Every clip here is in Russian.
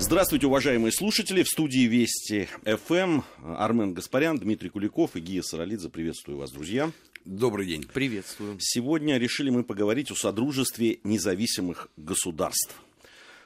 Здравствуйте, уважаемые слушатели. В студии Вести ФМ Армен Гаспарян, Дмитрий Куликов и Гия Саралидзе. Приветствую вас, друзья. Добрый день. Приветствую. Сегодня решили мы поговорить о Содружестве независимых государств.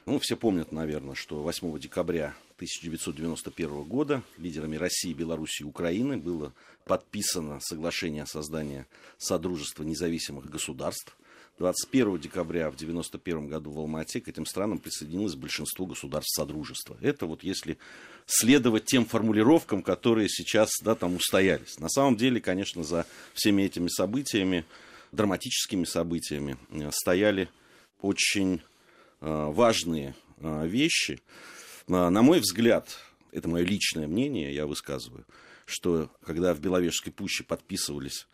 Ну, все помнят, наверное, что 8 декабря 1991 года лидерами России, Беларуси и Украины было подписано соглашение о создании Содружества независимых государств – 21 декабря в 1991 году в Алмате к этим странам присоединилось большинство государств Содружества. Это вот если следовать тем формулировкам, которые сейчас да, там устоялись. На самом деле, конечно, за всеми этими событиями, драматическими событиями, э, стояли очень э, важные э, вещи. На мой взгляд, это мое личное мнение, я высказываю, что когда в Беловежской пуще подписывались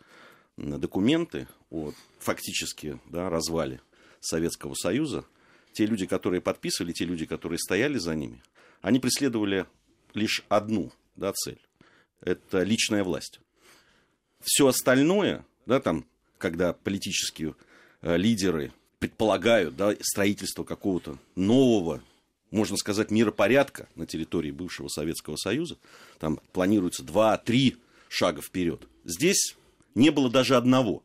документы о фактически да, развале Советского Союза, те люди, которые подписывали, те люди, которые стояли за ними, они преследовали лишь одну да, цель. Это личная власть. Все остальное, да, там, когда политические э, лидеры предполагают да, строительство какого-то нового, можно сказать, миропорядка на территории бывшего Советского Союза, там планируется два-три шага вперед. Здесь не было даже одного.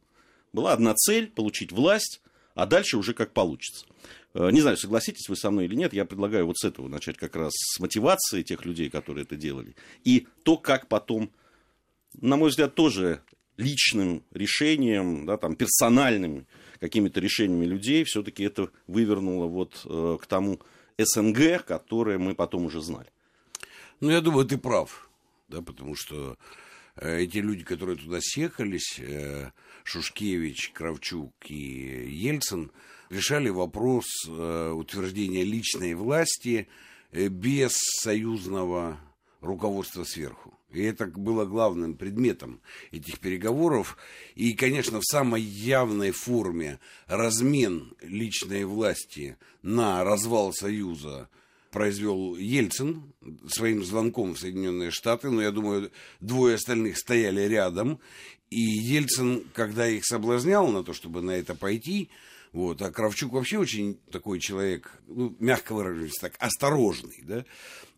Была одна цель – получить власть, а дальше уже как получится. Э, не знаю, согласитесь вы со мной или нет, я предлагаю вот с этого начать как раз, с мотивации тех людей, которые это делали, и то, как потом, на мой взгляд, тоже личным решением, да, там, персональными какими-то решениями людей все-таки это вывернуло вот э, к тому СНГ, которое мы потом уже знали. Ну, я думаю, ты прав, да, потому что эти люди, которые туда съехались, э, Шушкевич, Кравчук и Ельцин, решали вопрос э, утверждения личной власти без союзного руководства сверху. И это было главным предметом этих переговоров. И, конечно, в самой явной форме размен личной власти на развал Союза произвел Ельцин своим звонком в Соединенные Штаты, но я думаю, двое остальных стояли рядом, и Ельцин, когда их соблазнял на то, чтобы на это пойти, вот, а Кравчук вообще очень такой человек, ну, мягко выражаясь так, осторожный, да,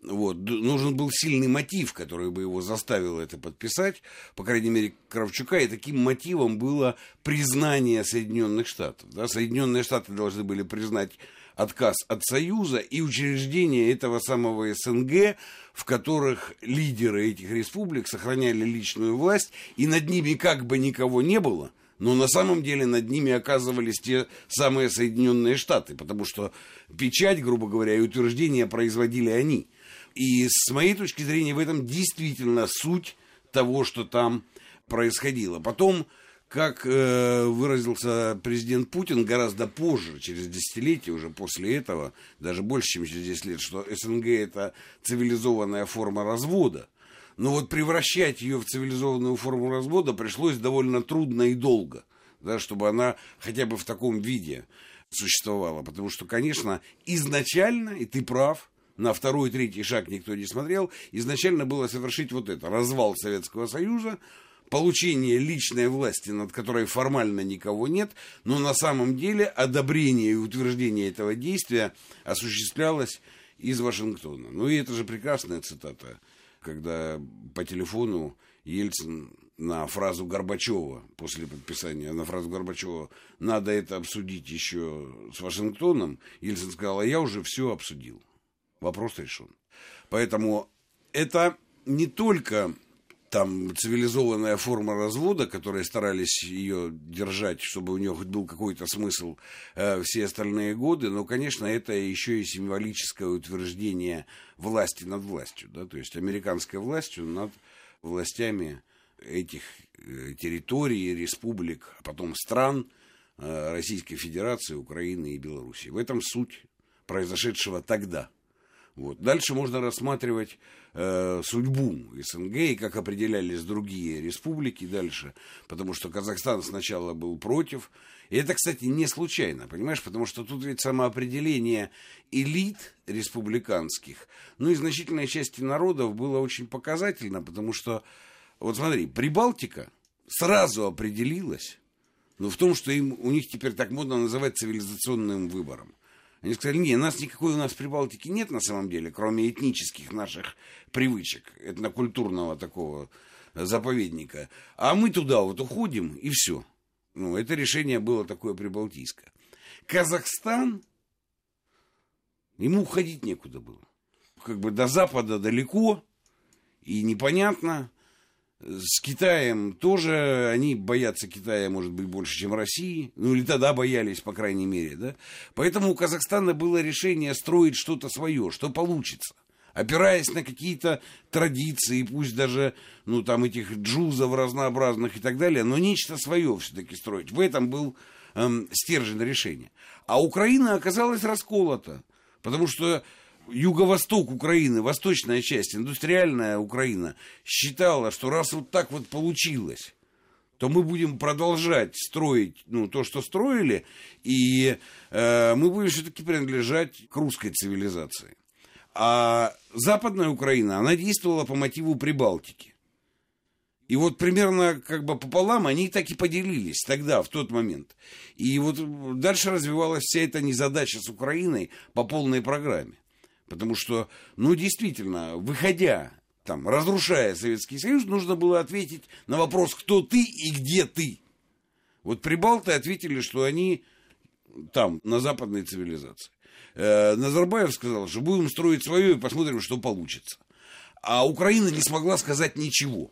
вот, нужен был сильный мотив, который бы его заставил это подписать, по крайней мере, Кравчука, и таким мотивом было признание Соединенных Штатов, да, Соединенные Штаты должны были признать отказ от Союза и учреждение этого самого СНГ, в которых лидеры этих республик сохраняли личную власть, и над ними как бы никого не было, но на самом деле над ними оказывались те самые Соединенные Штаты, потому что печать, грубо говоря, и утверждения производили они. И с моей точки зрения в этом действительно суть того, что там происходило. Потом как э, выразился президент Путин гораздо позже, через десятилетия, уже после этого, даже больше, чем через 10 лет, что СНГ это цивилизованная форма развода. Но вот превращать ее в цивилизованную форму развода пришлось довольно трудно и долго, да, чтобы она хотя бы в таком виде существовала. Потому что, конечно, изначально, и ты прав, на второй и третий шаг никто не смотрел, изначально было совершить вот это, развал Советского Союза, получение личной власти, над которой формально никого нет, но на самом деле одобрение и утверждение этого действия осуществлялось из Вашингтона. Ну и это же прекрасная цитата, когда по телефону Ельцин на фразу Горбачева после подписания, на фразу Горбачева «надо это обсудить еще с Вашингтоном», Ельцин сказал, а я уже все обсудил. Вопрос решен. Поэтому это не только там цивилизованная форма развода, которые старались ее держать, чтобы у нее хоть был какой-то смысл э, все остальные годы, но, конечно, это еще и символическое утверждение власти над властью, да, то есть американской властью над властями этих э, территорий, республик, а потом стран э, Российской Федерации, Украины и Белоруссии. В этом суть произошедшего тогда – вот. Дальше можно рассматривать э, судьбу СНГ и как определялись другие республики дальше, потому что Казахстан сначала был против. И это, кстати, не случайно, понимаешь, потому что тут ведь самоопределение элит республиканских, ну и значительной части народов было очень показательно, потому что, вот смотри, Прибалтика сразу определилась, но в том, что им, у них теперь так модно называть цивилизационным выбором. Они сказали, нет, нас никакой у нас Прибалтики нет на самом деле, кроме этнических наших привычек, этнокультурного такого заповедника. А мы туда вот уходим, и все. Ну, это решение было такое прибалтийское. Казахстан, ему уходить некуда было. Как бы до Запада далеко, и непонятно. С Китаем тоже, они боятся Китая, может быть, больше, чем России. Ну, или тогда боялись, по крайней мере, да. Поэтому у Казахстана было решение строить что-то свое, что получится. Опираясь на какие-то традиции, пусть даже, ну, там, этих джузов разнообразных и так далее, но нечто свое все-таки строить. В этом был эм, стержень решения. А Украина оказалась расколота, потому что юго-восток Украины, восточная часть, индустриальная Украина, считала, что раз вот так вот получилось, то мы будем продолжать строить ну, то, что строили, и э, мы будем все-таки принадлежать к русской цивилизации. А Западная Украина, она действовала по мотиву Прибалтики. И вот примерно как бы пополам они так и поделились тогда, в тот момент. И вот дальше развивалась вся эта незадача с Украиной по полной программе. Потому что, ну, действительно, выходя, там, разрушая Советский Союз, нужно было ответить на вопрос, кто ты и где ты. Вот прибалты ответили, что они там, на западной цивилизации. Э, Назарбаев сказал, что будем строить свое и посмотрим, что получится. А Украина не смогла сказать ничего.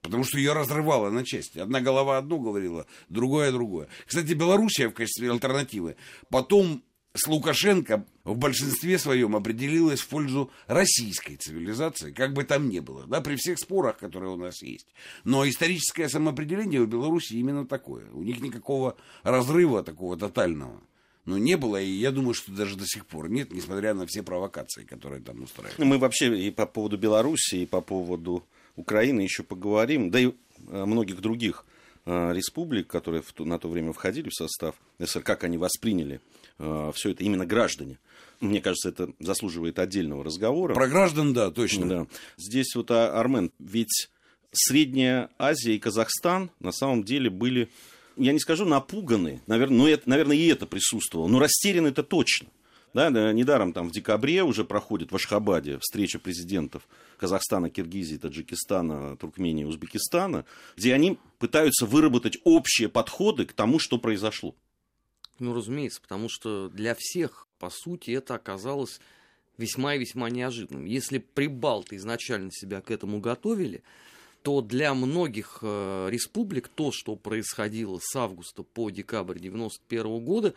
Потому что ее разрывало на части. Одна голова одно говорила, другое другое. Кстати, Белоруссия в качестве альтернативы потом с Лукашенко в большинстве своем определилась в пользу российской цивилизации, как бы там ни было, да, при всех спорах, которые у нас есть. Но историческое самоопределение у Беларуси именно такое. У них никакого разрыва такого тотального ну, не было, и я думаю, что даже до сих пор нет, несмотря на все провокации, которые там устраивают. Мы вообще и по поводу Беларуси, и по поводу Украины еще поговорим, да и э, многих других э, республик, которые в, на то время входили в состав СССР, как они восприняли все это именно граждане. Мне кажется, это заслуживает отдельного разговора. Про граждан, да, точно. Да. Здесь вот, а, Армен, ведь Средняя Азия и Казахстан на самом деле были, я не скажу напуганы, наверное, но это, наверное, и это присутствовало, но растеряны это точно. Да, да, недаром там в декабре уже проходит в Ашхабаде встреча президентов Казахстана, Киргизии, Таджикистана, Туркмении, Узбекистана, где они пытаются выработать общие подходы к тому, что произошло. Ну, разумеется, потому что для всех, по сути, это оказалось весьма и весьма неожиданным. Если прибалты изначально себя к этому готовили, то для многих э, республик то, что происходило с августа по декабрь 1991 года,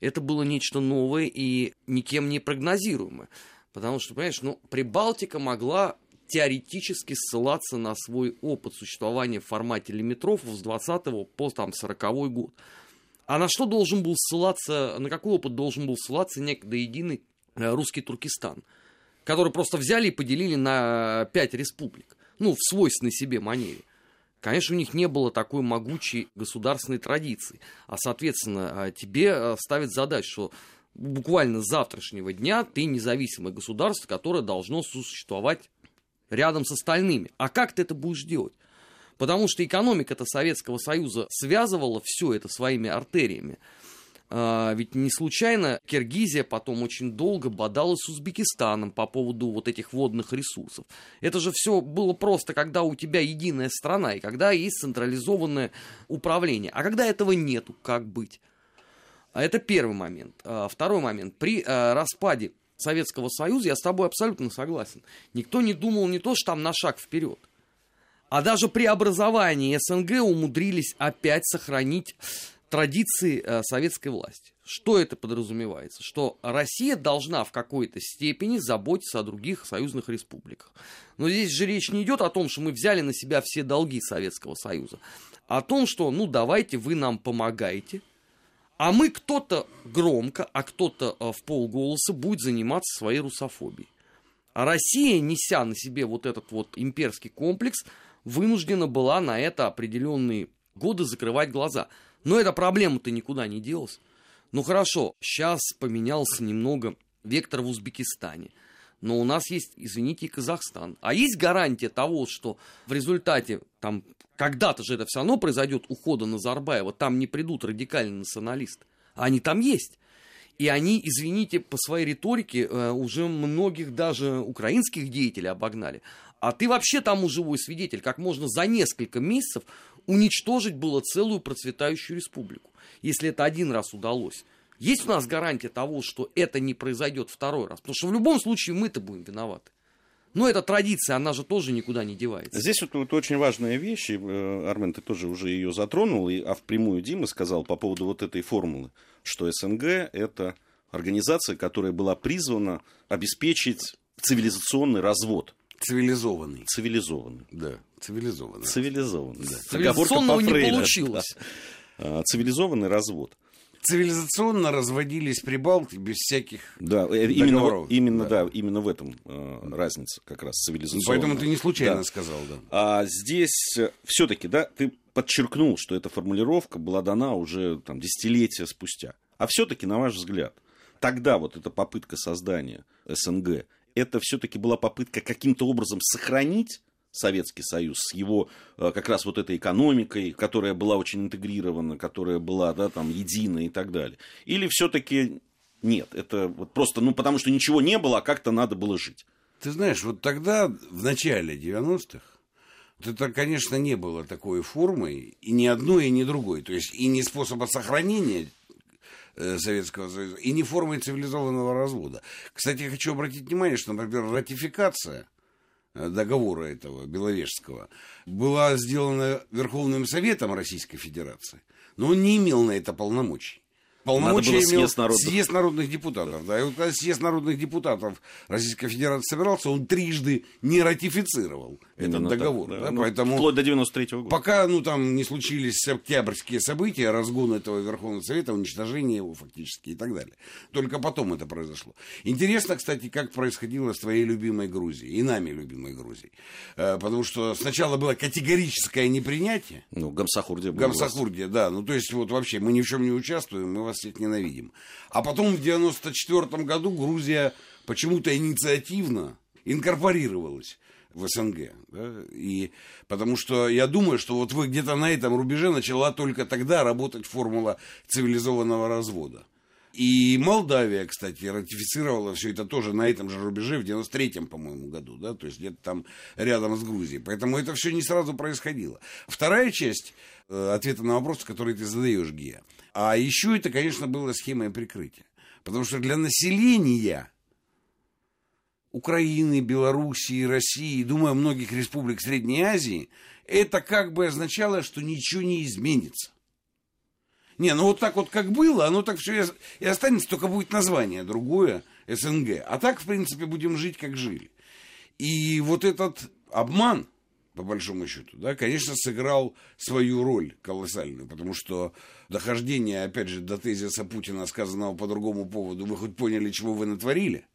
это было нечто новое и никем не прогнозируемое. Потому что, понимаешь, ну, Прибалтика могла теоретически ссылаться на свой опыт существования в формате лимитрофов с 20 по там, 40 год. А на что должен был ссылаться, на какой опыт должен был ссылаться некогда единый э, русский Туркестан, который просто взяли и поделили на пять республик, ну, в свойственной себе манере. Конечно, у них не было такой могучей государственной традиции. А, соответственно, а, тебе э, ставят задачу, что буквально с завтрашнего дня ты независимое государство, которое должно существовать рядом с остальными. А как ты это будешь делать? Потому что экономика-то Советского Союза связывала все это своими артериями. А, ведь не случайно Киргизия потом очень долго бодалась с Узбекистаном по поводу вот этих водных ресурсов. Это же все было просто, когда у тебя единая страна и когда есть централизованное управление. А когда этого нету, как быть? А это первый момент. А, второй момент. При распаде Советского Союза я с тобой абсолютно согласен. Никто не думал не то, что там на шаг вперед. А даже при образовании СНГ умудрились опять сохранить традиции э, советской власти. Что это подразумевается? Что Россия должна в какой-то степени заботиться о других союзных республиках. Но здесь же речь не идет о том, что мы взяли на себя все долги Советского Союза, а о том, что, ну, давайте вы нам помогаете, а мы кто-то громко, а кто-то э, в полголоса будет заниматься своей русофобией. А Россия, неся на себе вот этот вот имперский комплекс, вынуждена была на это определенные годы закрывать глаза. Но эта проблема-то никуда не делась. Ну хорошо, сейчас поменялся немного вектор в Узбекистане. Но у нас есть, извините, Казахстан. А есть гарантия того, что в результате, там, когда-то же это все равно произойдет ухода Назарбаева, там не придут радикальные националисты. А они там есть. И они, извините, по своей риторике э, уже многих даже украинских деятелей обогнали. А ты вообще тому живой свидетель, как можно за несколько месяцев уничтожить было целую процветающую республику, если это один раз удалось. Есть у нас гарантия того, что это не произойдет второй раз? Потому что в любом случае мы-то будем виноваты. Но эта традиция, она же тоже никуда не девается. Здесь вот, вот очень важная вещь, э, Армен, ты тоже уже ее затронул, и, а впрямую Дима сказал по поводу вот этой формулы, что СНГ – это организация, которая была призвана обеспечить цивилизационный развод. Цивилизованный. Цивилизованный. Да, цивилизованный. Цивилизованный, да. Цивилизационного не получилось. Да. А, цивилизованный развод цивилизационно разводились прибалты без всяких да, э, именно, именно, да. да, именно в этом э, разница как раз цивилизационная. Поэтому ты не случайно да. сказал, да. А здесь все-таки, да, ты подчеркнул, что эта формулировка была дана уже там десятилетия спустя. А все-таки, на ваш взгляд, тогда вот эта попытка создания СНГ, это все-таки была попытка каким-то образом сохранить Советский Союз с его э, как раз вот этой экономикой, которая была очень интегрирована, которая была, да, там, единая и так далее. Или все-таки нет, это вот просто, ну, потому что ничего не было, а как-то надо было жить. Ты знаешь, вот тогда, в начале 90-х, вот это, конечно, не было такой формой, и ни одной, и ни другой. То есть, и не способа сохранения э, Советского Союза, и не формой цивилизованного развода. Кстати, я хочу обратить внимание, что, например, ратификация Э, договора этого Беловежского была сделана Верховным Советом Российской Федерации, но он не имел на это полномочий. Полномочия имел съезд народных... съезд народных депутатов. Да. И вот когда съезд народных депутатов Российской Федерации собирался, он трижды не ратифицировал Именно этот договор. Так, да. Да. Ну, Поэтому вплоть до 93 -го года. Пока ну, там не случились октябрьские события, разгон этого Верховного Совета, уничтожение его фактически и так далее. Только потом это произошло. Интересно, кстати, как происходило с твоей любимой Грузией и нами любимой Грузией. Э, потому что сначала было категорическое непринятие. Ну, Гамсахурдия. Гамсахурдия, да. Ну, то есть, вот вообще мы ни в чем не участвуем, мы вас всех ненавидим. А потом в 94 году Грузия почему-то инициативно инкорпорировалась в СНГ. Да? И потому что я думаю, что вот вы где-то на этом рубеже начала только тогда работать формула цивилизованного развода. И Молдавия, кстати, ратифицировала все это тоже на этом же рубеже в 93-м, по-моему, году, да, то есть где-то там рядом с Грузией. Поэтому это все не сразу происходило. Вторая часть э, ответа на вопрос, который ты задаешь, Гия. А еще это, конечно, было схемой прикрытия. Потому что для населения Украины, Белоруссии, России, думаю, многих республик Средней Азии, это как бы означало, что ничего не изменится. Не, ну вот так вот как было, оно так все и останется, только будет название другое, СНГ. А так, в принципе, будем жить, как жили. И вот этот обман, по большому счету, да, конечно, сыграл свою роль колоссальную, потому что дохождение, опять же, до тезиса Путина, сказанного по другому поводу, вы хоть поняли, чего вы натворили,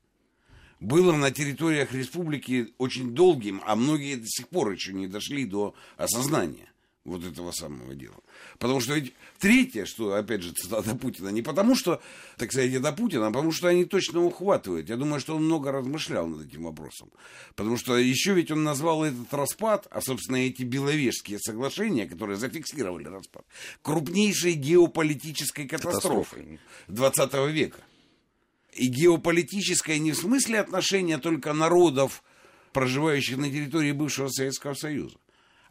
было на территориях республики очень долгим, а многие до сих пор еще не дошли до осознания вот этого самого дела. Потому что ведь третье, что, опять же, цитата Путина, не потому что, так сказать, это Путин, а потому что они точно ухватывают. Я думаю, что он много размышлял над этим вопросом. Потому что еще ведь он назвал этот распад, а, собственно, эти Беловежские соглашения, которые зафиксировали распад, крупнейшей геополитической катастрофой 20 века. И геополитической не в смысле отношения только народов, проживающих на территории бывшего Советского Союза,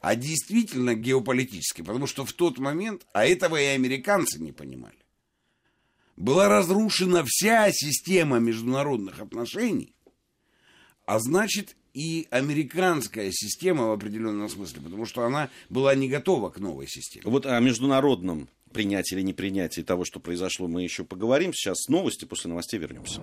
а действительно геополитически, потому что в тот момент, а этого и американцы не понимали, была разрушена вся система международных отношений, а значит и американская система в определенном смысле, потому что она была не готова к новой системе. Вот о международном принятии или непринятии того, что произошло, мы еще поговорим. Сейчас новости, после новостей вернемся.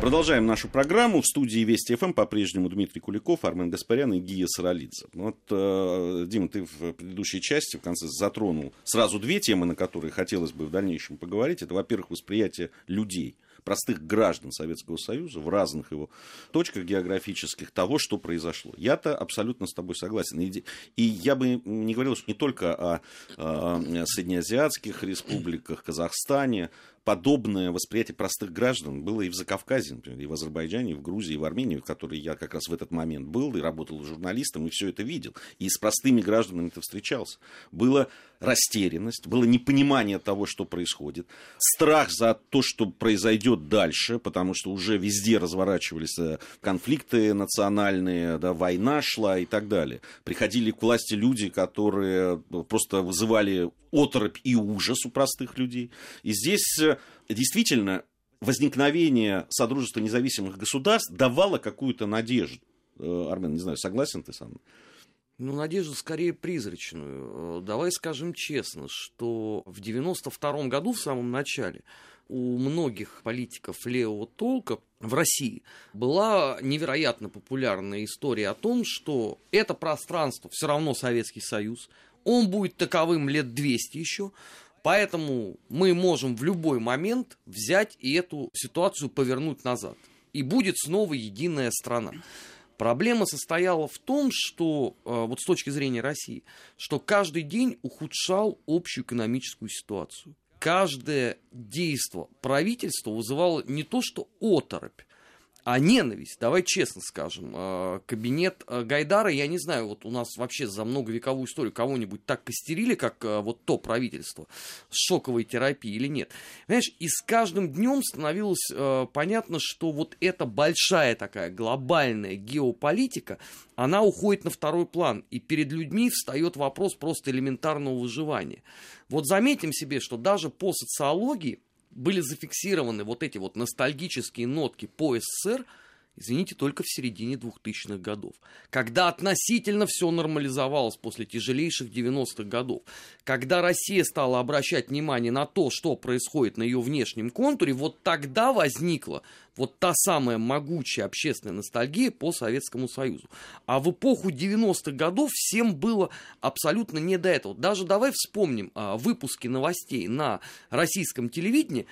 Продолжаем нашу программу. В студии Вести ФМ по-прежнему Дмитрий Куликов, Армен Гаспарян и Гия Саралидзе. Вот, э, Дима, ты в предыдущей части в конце затронул сразу две темы, на которые хотелось бы в дальнейшем поговорить. Это, во-первых, восприятие людей – простых граждан Советского Союза в разных его точках географических того, что произошло. Я-то абсолютно с тобой согласен. И, я бы не говорил, что не только о, о среднеазиатских республиках, Казахстане, подобное восприятие простых граждан было и в Закавказье, например, и в Азербайджане, и в Грузии, и в Армении, в которой я как раз в этот момент был и работал журналистом, и все это видел. И с простыми гражданами это встречался. Была растерянность, было непонимание того, что происходит, страх за то, что произойдет дальше, потому что уже везде разворачивались э, конфликты национальные, да, война шла и так далее. Приходили к власти люди, которые э, просто вызывали оторопь и ужас у простых людей. И здесь э, действительно возникновение Содружества независимых государств давало какую-то надежду. Э, Армен, не знаю, согласен ты со мной? Ну, надежду скорее призрачную. Э, давай скажем честно, что в 92 году, в самом начале, у многих политиков левого толка в России была невероятно популярная история о том, что это пространство все равно Советский Союз, он будет таковым лет 200 еще, поэтому мы можем в любой момент взять и эту ситуацию повернуть назад. И будет снова единая страна. Проблема состояла в том, что, э, вот с точки зрения России, что каждый день ухудшал общую экономическую ситуацию. Каждое действие правительства вызывало не то что оторопь, а ненависть, давай честно скажем, а, кабинет а, Гайдара, я не знаю, вот у нас вообще за многовековую историю кого-нибудь так костерили, как а, вот то правительство с шоковой терапией или нет. Понимаешь, и с каждым днем становилось понятно, что вот эта большая такая глобальная геополитика, она уходит на второй план, и перед людьми встает вопрос просто элементарного выживания. Вот заметим себе, что даже по социологии были зафиксированы вот эти вот ностальгические нотки по СССР, извините, только в середине 2000-х годов, когда относительно все нормализовалось после тяжелейших 90-х годов, когда Россия стала обращать внимание на то, что происходит на ее внешнем контуре, вот тогда возникла вот та самая могучая общественная ностальгия по Советскому Союзу. А в эпоху 90-х годов всем было абсолютно не до этого. Даже давай вспомним а, выпуски новостей на российском телевидении,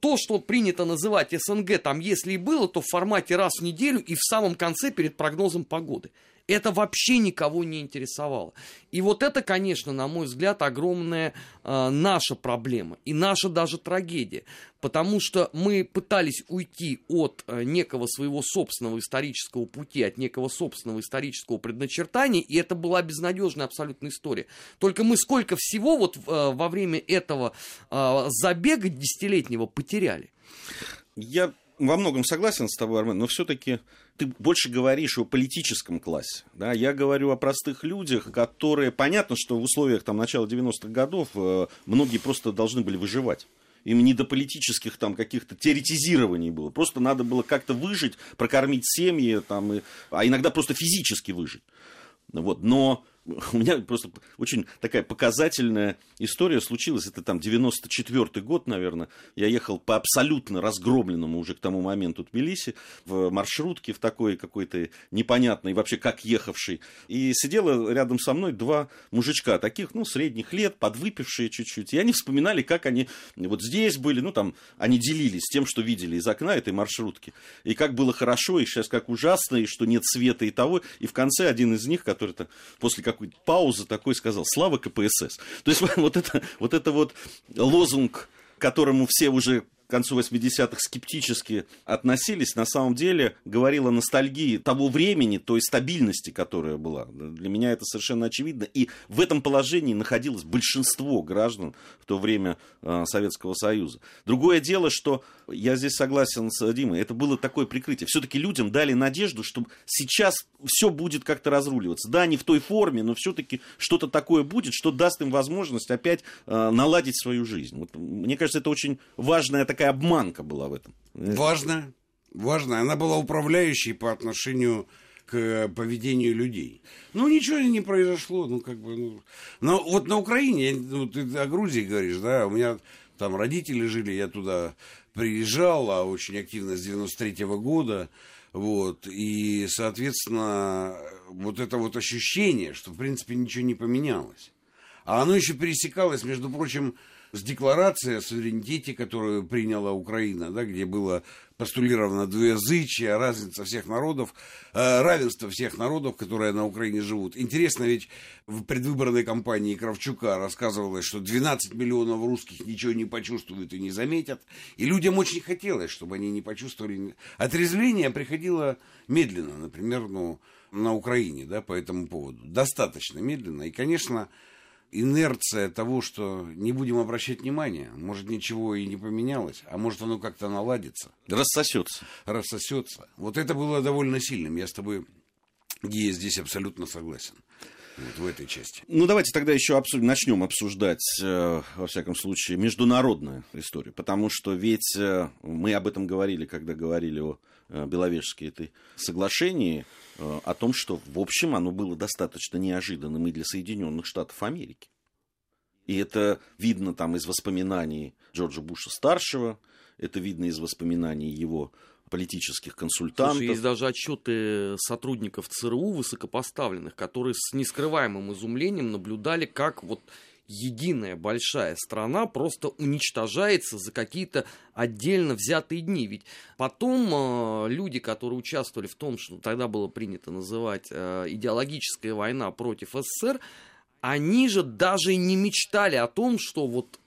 то, что принято называть СНГ, там если и было, то в формате раз в неделю и в самом конце перед прогнозом погоды. Это вообще никого не интересовало. И вот это, конечно, на мой взгляд, огромная э, наша проблема и наша даже трагедия. Потому что мы пытались уйти от э, некого своего собственного исторического пути, от некого собственного исторического предначертания, и это была безнадежная абсолютная история. Только мы сколько всего вот э, во время этого э, забега десятилетнего потеряли. Я во многом согласен с тобой, Армен, но все-таки ты больше говоришь о политическом классе. Да? Я говорю о простых людях, которые... Понятно, что в условиях там, начала 90-х годов э, многие просто должны были выживать. Им не до политических там каких-то теоретизирований было. Просто надо было как-то выжить, прокормить семьи, там, и, а иногда просто физически выжить. Вот. Но у меня просто очень такая показательная история случилась. Это там 94-й год, наверное. Я ехал по абсолютно разгромленному уже к тому моменту Тбилиси в маршрутке в такой какой-то непонятной, вообще как ехавший. И сидело рядом со мной два мужичка, таких, ну, средних лет, подвыпившие чуть-чуть. И они вспоминали, как они вот здесь были, ну, там, они делились тем, что видели из окна этой маршрутки. И как было хорошо, и сейчас как ужасно, и что нет света и того. И в конце один из них, который-то после как какой-то паузы такой сказал «Слава КПСС». То есть вот это вот, это вот лозунг, которому все уже к концу 80-х скептически относились, на самом деле говорила ностальгии того времени, той стабильности, которая была. Для меня это совершенно очевидно. И в этом положении находилось большинство граждан в то время э, Советского Союза. Другое дело, что я здесь согласен с Димой, это было такое прикрытие. Все-таки людям дали надежду, что сейчас все будет как-то разруливаться. Да, не в той форме, но все-таки что-то такое будет, что даст им возможность опять э, наладить свою жизнь. Вот, мне кажется, это очень важная такая обманка была в этом. Важно, важно. Она была управляющей по отношению к поведению людей. Ну, ничего не произошло, ну, как бы, ну... Но вот на Украине, ну, ты о Грузии говоришь, да, у меня там родители жили, я туда приезжал, а очень активно с 93 -го года, вот, и, соответственно, вот это вот ощущение, что, в принципе, ничего не поменялось. А оно еще пересекалось, между прочим, с декларацией о суверенитете, которую приняла Украина, да, где было постулировано двуязычие, разница всех народов, э, равенство всех народов, которые на Украине живут. Интересно, ведь в предвыборной кампании Кравчука рассказывалось, что 12 миллионов русских ничего не почувствуют и не заметят. И людям очень хотелось, чтобы они не почувствовали. Отрезвление приходило медленно, например, ну, на Украине, да, по этому поводу. Достаточно медленно. И, конечно, инерция того, что не будем обращать внимания, может, ничего и не поменялось, а может, оно как-то наладится. Рассосется. Рассосется. Вот это было довольно сильным. Я с тобой, Гия, здесь абсолютно согласен. Вот в этой части. Ну, давайте тогда еще обсудим, начнем обсуждать, э, во всяком случае, международную историю. Потому что ведь э, мы об этом говорили, когда говорили о э, Беловежске этой соглашении, э, о том, что, в общем, оно было достаточно неожиданным и для Соединенных Штатов Америки. И это видно там из воспоминаний Джорджа Буша-старшего, это видно из воспоминаний его политических консультантов. Слушай, есть даже отчеты сотрудников ЦРУ высокопоставленных, которые с нескрываемым изумлением наблюдали, как вот единая большая страна просто уничтожается за какие-то отдельно взятые дни. Ведь потом э, люди, которые участвовали в том, что тогда было принято называть э, идеологическая война против СССР, они же даже не мечтали о том, что вот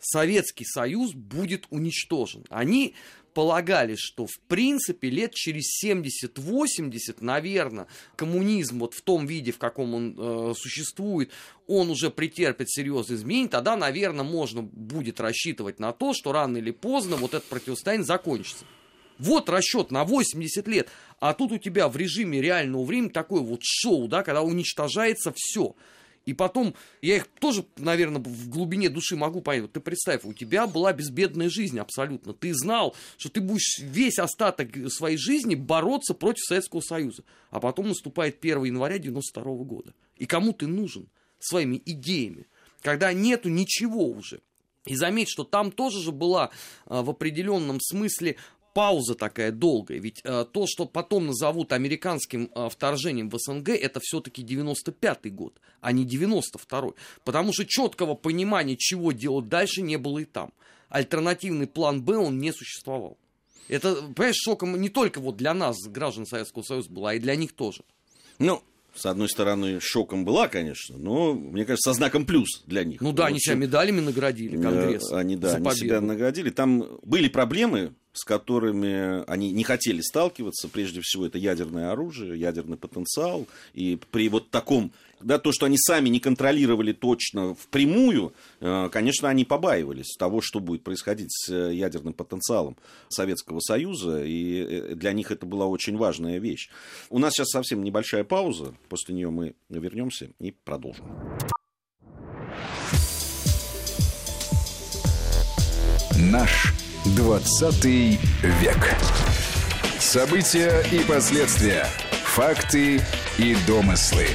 Советский Союз будет уничтожен. Они полагали, что в принципе лет через 70-80, наверное, коммунизм вот в том виде, в каком он э, существует, он уже претерпит серьезные изменения, тогда, наверное, можно будет рассчитывать на то, что рано или поздно вот это противостояние закончится. Вот расчет на 80 лет. А тут у тебя в режиме реального времени такое вот шоу, да, когда уничтожается все. И потом, я их тоже, наверное, в глубине души могу понять. Вот ты представь, у тебя была безбедная жизнь абсолютно. Ты знал, что ты будешь весь остаток своей жизни бороться против Советского Союза. А потом наступает 1 января 92 года. И кому ты нужен? Своими идеями. Когда нету ничего уже. И заметь, что там тоже же была а, в определенном смысле пауза такая долгая. Ведь э, то, что потом назовут американским э, вторжением в СНГ, это все-таки 95-й год, а не 92-й. Потому что четкого понимания, чего делать дальше, не было и там. Альтернативный план Б, он не существовал. Это, понимаешь, шоком не только вот для нас, граждан Советского Союза, было, а и для них тоже. Ну, с одной стороны, шоком была, конечно, но, мне кажется, со знаком плюс для них. Ну да, они себя медалями наградили, э, Конгресс. Они, да, они себя наградили. Там были проблемы, с которыми они не хотели сталкиваться. Прежде всего, это ядерное оружие, ядерный потенциал. И при вот таком, да, то, что они сами не контролировали точно впрямую, э, конечно, они побаивались того, что будет происходить с э, ядерным потенциалом Советского Союза. И э, для них это была очень важная вещь. У нас сейчас совсем небольшая пауза. После нее мы вернемся и продолжим. Наш 20 век. События и последствия. Факты и домыслы.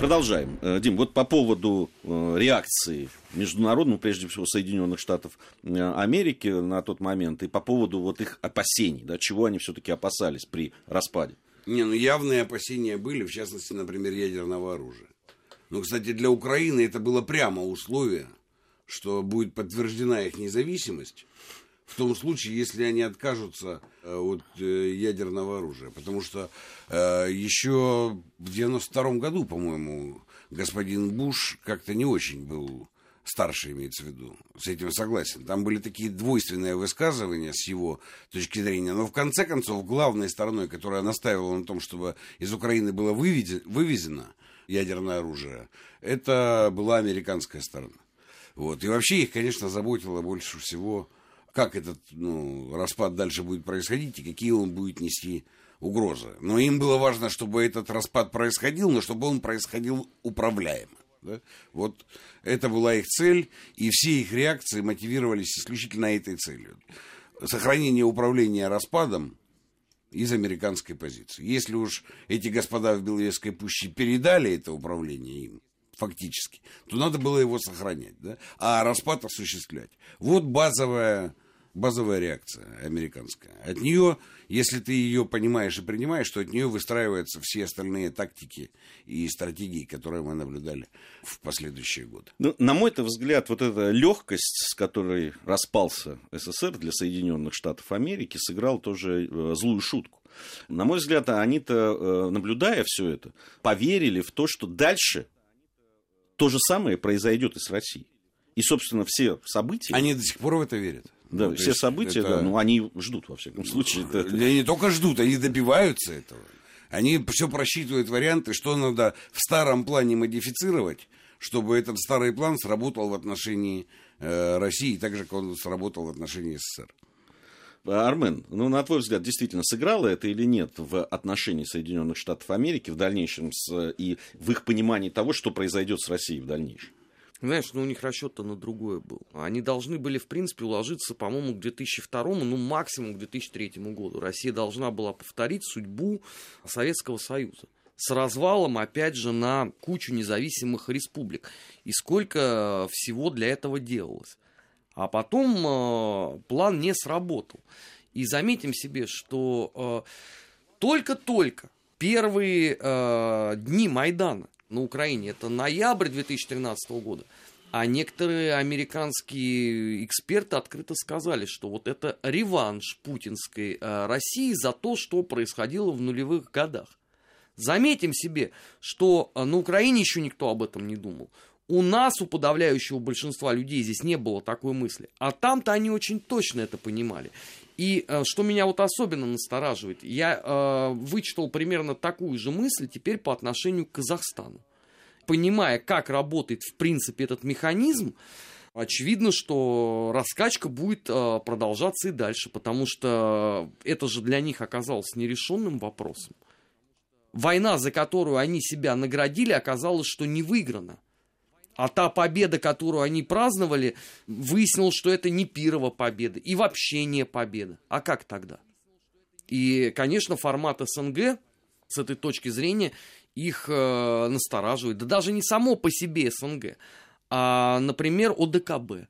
Продолжаем. Э, Дим, вот по поводу э, реакции международного, прежде всего, Соединенных Штатов э, Америки на тот момент, и по поводу вот их опасений, да, чего они все-таки опасались при распаде. Не, ну явные опасения были, в частности, например, ядерного оружия. Но, кстати, для Украины это было прямо условие, что будет подтверждена их независимость, в том случае, если они откажутся э, от э, ядерного оружия. Потому что э, еще в 92 году, по-моему, господин Буш как-то не очень был старше имеется в виду, с этим согласен. Там были такие двойственные высказывания с его точки зрения, но в конце концов главной стороной, которая настаивала на том, чтобы из Украины было вывезено ядерное оружие, это была американская сторона. Вот. И вообще их, конечно, заботило больше всего как этот ну, распад дальше будет происходить и какие он будет нести угрозы. Но им было важно, чтобы этот распад происходил, но чтобы он происходил управляемо. Да? Вот это была их цель, и все их реакции мотивировались исключительно этой целью. Сохранение управления распадом из американской позиции. Если уж эти господа в Беловежской пуще передали это управление им, фактически, то надо было его сохранять, да? а распад осуществлять. Вот базовая базовая реакция американская. От нее, если ты ее понимаешь и принимаешь, то от нее выстраиваются все остальные тактики и стратегии, которые мы наблюдали в последующие годы. Ну, на мой взгляд, вот эта легкость, с которой распался СССР для Соединенных Штатов Америки, сыграл тоже э, злую шутку. На мой взгляд, они-то, э, наблюдая все это, поверили в то, что дальше то же самое произойдет и с Россией. И, собственно, все события... Они до сих пор в это верят. Да, ну, все события, это... да, ну, они ждут, во всяком случае. Это... Они не только ждут, они добиваются этого. Они все просчитывают варианты, что надо в старом плане модифицировать, чтобы этот старый план сработал в отношении э, России, так же, как он сработал в отношении СССР. Армен, ну, на твой взгляд, действительно сыграло это или нет в отношении Соединенных Штатов Америки в дальнейшем с, и в их понимании того, что произойдет с Россией в дальнейшем? Знаешь, ну у них расчет-то на другое был. Они должны были, в принципе, уложиться, по-моему, к 2002, ну максимум к 2003 году. Россия должна была повторить судьбу Советского Союза с развалом, опять же, на кучу независимых республик. И сколько всего для этого делалось. А потом э, план не сработал. И заметим себе, что э, только-только первые э, дни Майдана на Украине, это ноябрь 2013 года, а некоторые американские эксперты открыто сказали, что вот это реванш путинской э, России за то, что происходило в нулевых годах. Заметим себе, что э, на Украине еще никто об этом не думал. У нас, у подавляющего большинства людей, здесь не было такой мысли. А там-то они очень точно это понимали. И э, что меня вот особенно настораживает, я э, вычитал примерно такую же мысль теперь по отношению к Казахстану. Понимая, как работает в принципе этот механизм, очевидно, что раскачка будет э, продолжаться и дальше, потому что это же для них оказалось нерешенным вопросом. Война, за которую они себя наградили, оказалось, что не выиграна. А та победа, которую они праздновали, выяснилось, что это не пирова победа и вообще не победа. А как тогда? И, конечно, формат СНГ с этой точки зрения их э, настораживает. Да даже не само по себе СНГ, а, например, ОДКБ.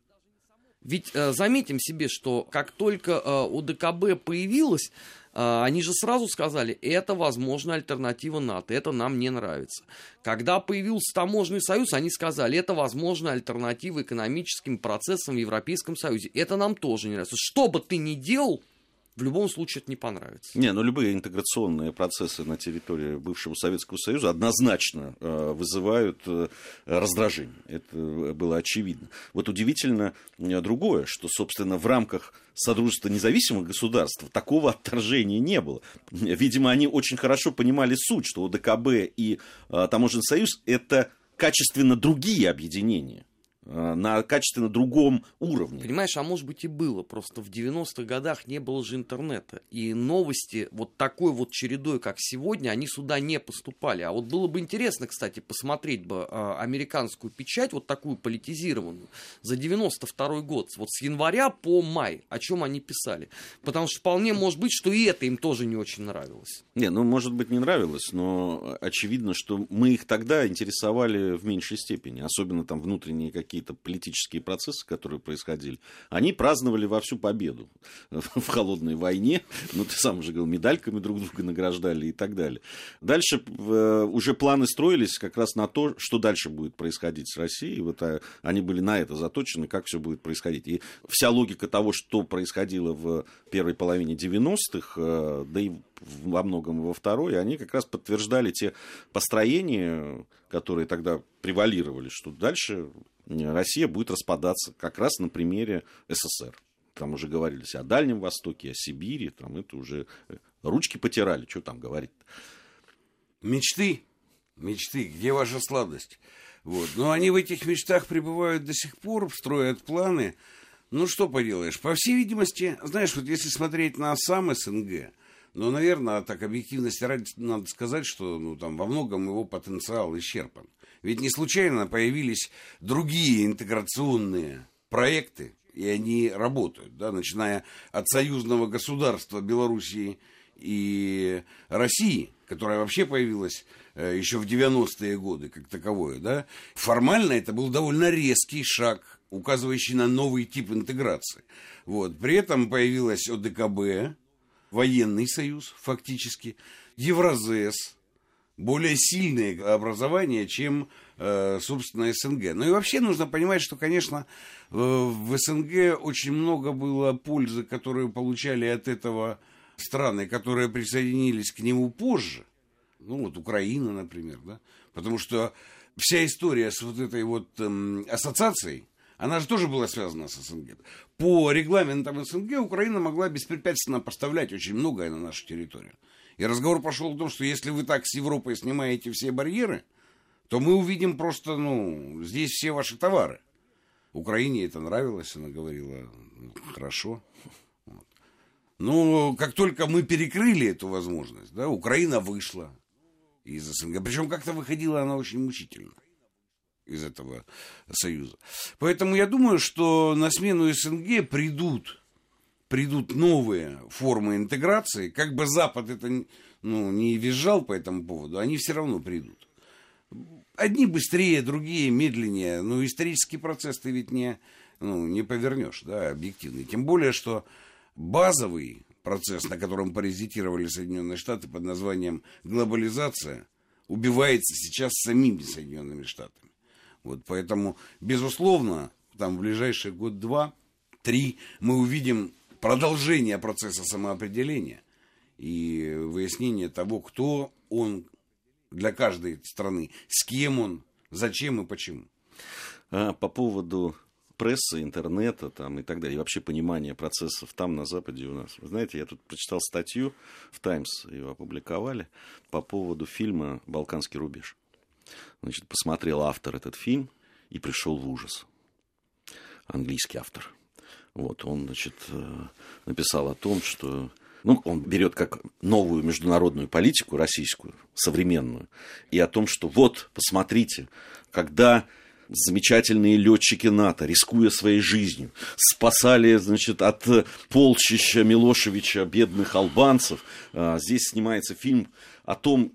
Ведь э, заметим себе, что как только э, ОДКБ появилась, они же сразу сказали, это, возможно, альтернатива НАТО, это нам не нравится. Когда появился таможенный союз, они сказали, это, возможно, альтернатива экономическим процессам в Европейском Союзе. Это нам тоже не нравится. Что бы ты ни делал, в любом случае это не понравится. Не, ну любые интеграционные процессы на территории бывшего Советского Союза однозначно э, вызывают э, раздражение. Это было очевидно. Вот удивительно э, другое, что, собственно, в рамках Содружества независимых государств такого отторжения не было. Видимо, они очень хорошо понимали суть, что ОДКБ и э, Таможенный союз это качественно другие объединения. Э, на качественно другом уровне. Понимаешь, а может быть и было, просто в 90-х годах не было же интернета, и новости вот такой вот чередой, как сегодня, они сюда не поступали. А вот было бы интересно, кстати, посмотреть бы э, американскую печать, вот такую политизированную, за 92 год, вот с января по май, о чем они писали. Потому что вполне может быть, что и это им тоже не очень нравилось. Не, ну, может быть, не нравилось, но очевидно, что мы их тогда интересовали в меньшей степени, особенно там внутренние какие какие-то политические процессы, которые происходили, они праздновали во всю победу в холодной войне. Ну, ты сам уже говорил, медальками друг друга награждали и так далее. Дальше э, уже планы строились как раз на то, что дальше будет происходить с Россией. Вот а, они были на это заточены, как все будет происходить. И вся логика того, что происходило в первой половине 90-х, э, да и во многом во второй, они как раз подтверждали те построения, которые тогда превалировали, что дальше Россия будет распадаться как раз на примере СССР. Там уже говорились о Дальнем Востоке, о Сибири, там это уже э, ручки потирали, что там говорить. Мечты, мечты, где ваша сладость? Вот. Но они в этих мечтах пребывают до сих пор, строят планы. Ну, что поделаешь? По всей видимости, знаешь, вот если смотреть на сам СНГ, ну, наверное, так объективности ради надо сказать, что ну, там, во многом его потенциал исчерпан. Ведь не случайно появились другие интеграционные проекты, и они работают, да, начиная от союзного государства Белоруссии и России, которая вообще появилась э, еще в 90-е годы как таковое, да, формально это был довольно резкий шаг указывающий на новый тип интеграции. Вот. При этом появилась ОДКБ, военный союз фактически, Евразес, более сильное образование, чем, э, собственно, СНГ. Ну и вообще нужно понимать, что, конечно, э, в СНГ очень много было пользы, которую получали от этого страны, которые присоединились к нему позже. Ну вот Украина, например, да. Потому что вся история с вот этой вот эм, ассоциацией, она же тоже была связана с СНГ. По регламентам СНГ Украина могла беспрепятственно поставлять очень многое на нашу территорию. И разговор пошел о том, что если вы так с Европой снимаете все барьеры, то мы увидим просто, ну, здесь все ваши товары. Украине это нравилось, она говорила, «Ну, хорошо. Вот. Но как только мы перекрыли эту возможность, да, Украина вышла из СНГ. Причем как-то выходила она очень мучительно из этого союза. Поэтому я думаю, что на смену СНГ придут придут новые формы интеграции, как бы Запад это ну, не визжал по этому поводу, они все равно придут. Одни быстрее, другие медленнее, но исторический процесс ты ведь не, ну, не повернешь, да, объективный. Тем более, что базовый процесс, на котором паразитировали Соединенные Штаты под названием глобализация, убивается сейчас самими Соединенными Штатами. Вот поэтому, безусловно, там в ближайший год-два, три мы увидим продолжение процесса самоопределения и выяснение того, кто он для каждой страны, с кем он, зачем и почему. А по поводу прессы, интернета там, и так далее, и вообще понимания процессов там, на Западе у нас. Вы знаете, я тут прочитал статью в «Таймс», ее опубликовали, по поводу фильма «Балканский рубеж». Значит, посмотрел автор этот фильм и пришел в ужас. Английский автор – вот, он, значит, э, написал о том, что ну, он берет как новую международную политику российскую, современную, и о том, что вот, посмотрите, когда замечательные летчики НАТО, рискуя своей жизнью, спасали, значит, от полчища Милошевича бедных албанцев. А, здесь снимается фильм о том,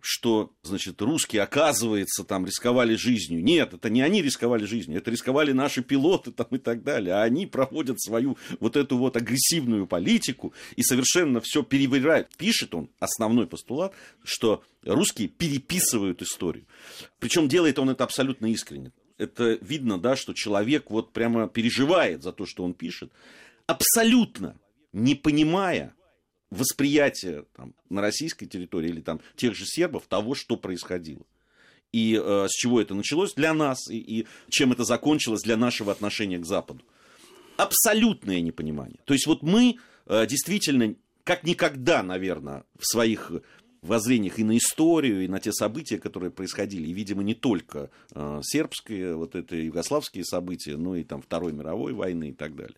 что, значит, русские, оказывается, там рисковали жизнью. Нет, это не они рисковали жизнью, это рисковали наши пилоты там и так далее. А они проводят свою вот эту вот агрессивную политику и совершенно все перевирают. Пишет он, основной постулат, что русские переписывают историю. Причем делает он это абсолютно искренне. Это видно, да, что человек вот прямо переживает за то, что он пишет, абсолютно не понимая, восприятие там, на российской территории или там тех же сербов того, что происходило. И э, с чего это началось для нас, и, и чем это закончилось для нашего отношения к Западу. Абсолютное непонимание. То есть вот мы э, действительно, как никогда, наверное, в своих воззрениях и на историю, и на те события, которые происходили, и, видимо, не только э, сербские, вот это югославские события, но и там Второй мировой войны и так далее.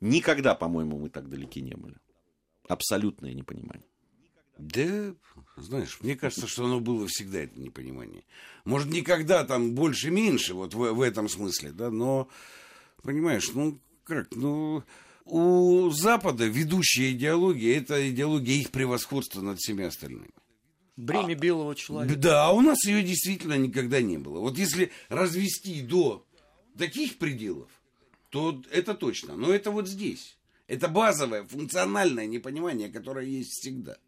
Никогда, по-моему, мы так далеки не были абсолютное непонимание. Да, знаешь, мне кажется, что оно было всегда, это непонимание. Может, никогда там больше-меньше, вот в, в этом смысле, да, но, понимаешь, ну, как, ну, у Запада ведущая идеология – это идеология их превосходства над всеми остальными. Бремя а, белого человека. Да, а у нас ее действительно никогда не было. Вот если развести до таких пределов, то это точно. Но это вот здесь. Это базовое, функциональное непонимание, которое есть всегда.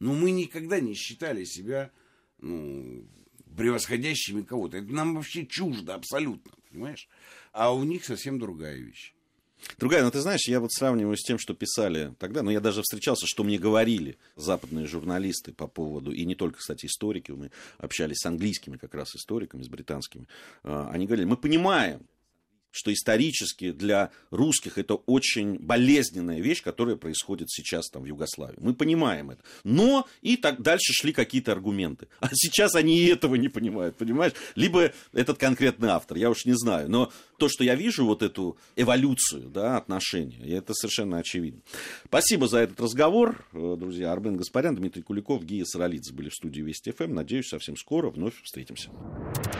Но мы никогда не считали себя ну, превосходящими кого-то. Это нам вообще чуждо абсолютно, понимаешь? А у них совсем другая вещь. Другая, но ты знаешь, я вот сравниваю с тем, что писали тогда, но я даже встречался, что мне говорили западные журналисты по поводу, и не только, кстати, историки, мы общались с английскими как раз историками, с британскими, а, они говорили, мы понимаем, что исторически для русских это очень болезненная вещь, которая происходит сейчас там в Югославии. Мы понимаем это. Но и так дальше шли какие-то аргументы. А сейчас они и этого не понимают, понимаешь? Либо этот конкретный автор, я уж не знаю. Но то, что я вижу, вот эту эволюцию да, отношений, это совершенно очевидно. Спасибо за этот разговор, э, друзья. Армен Гаспарян, Дмитрий Куликов, Гия Саралидзе были в студии Вести ФМ. Надеюсь, совсем скоро вновь встретимся.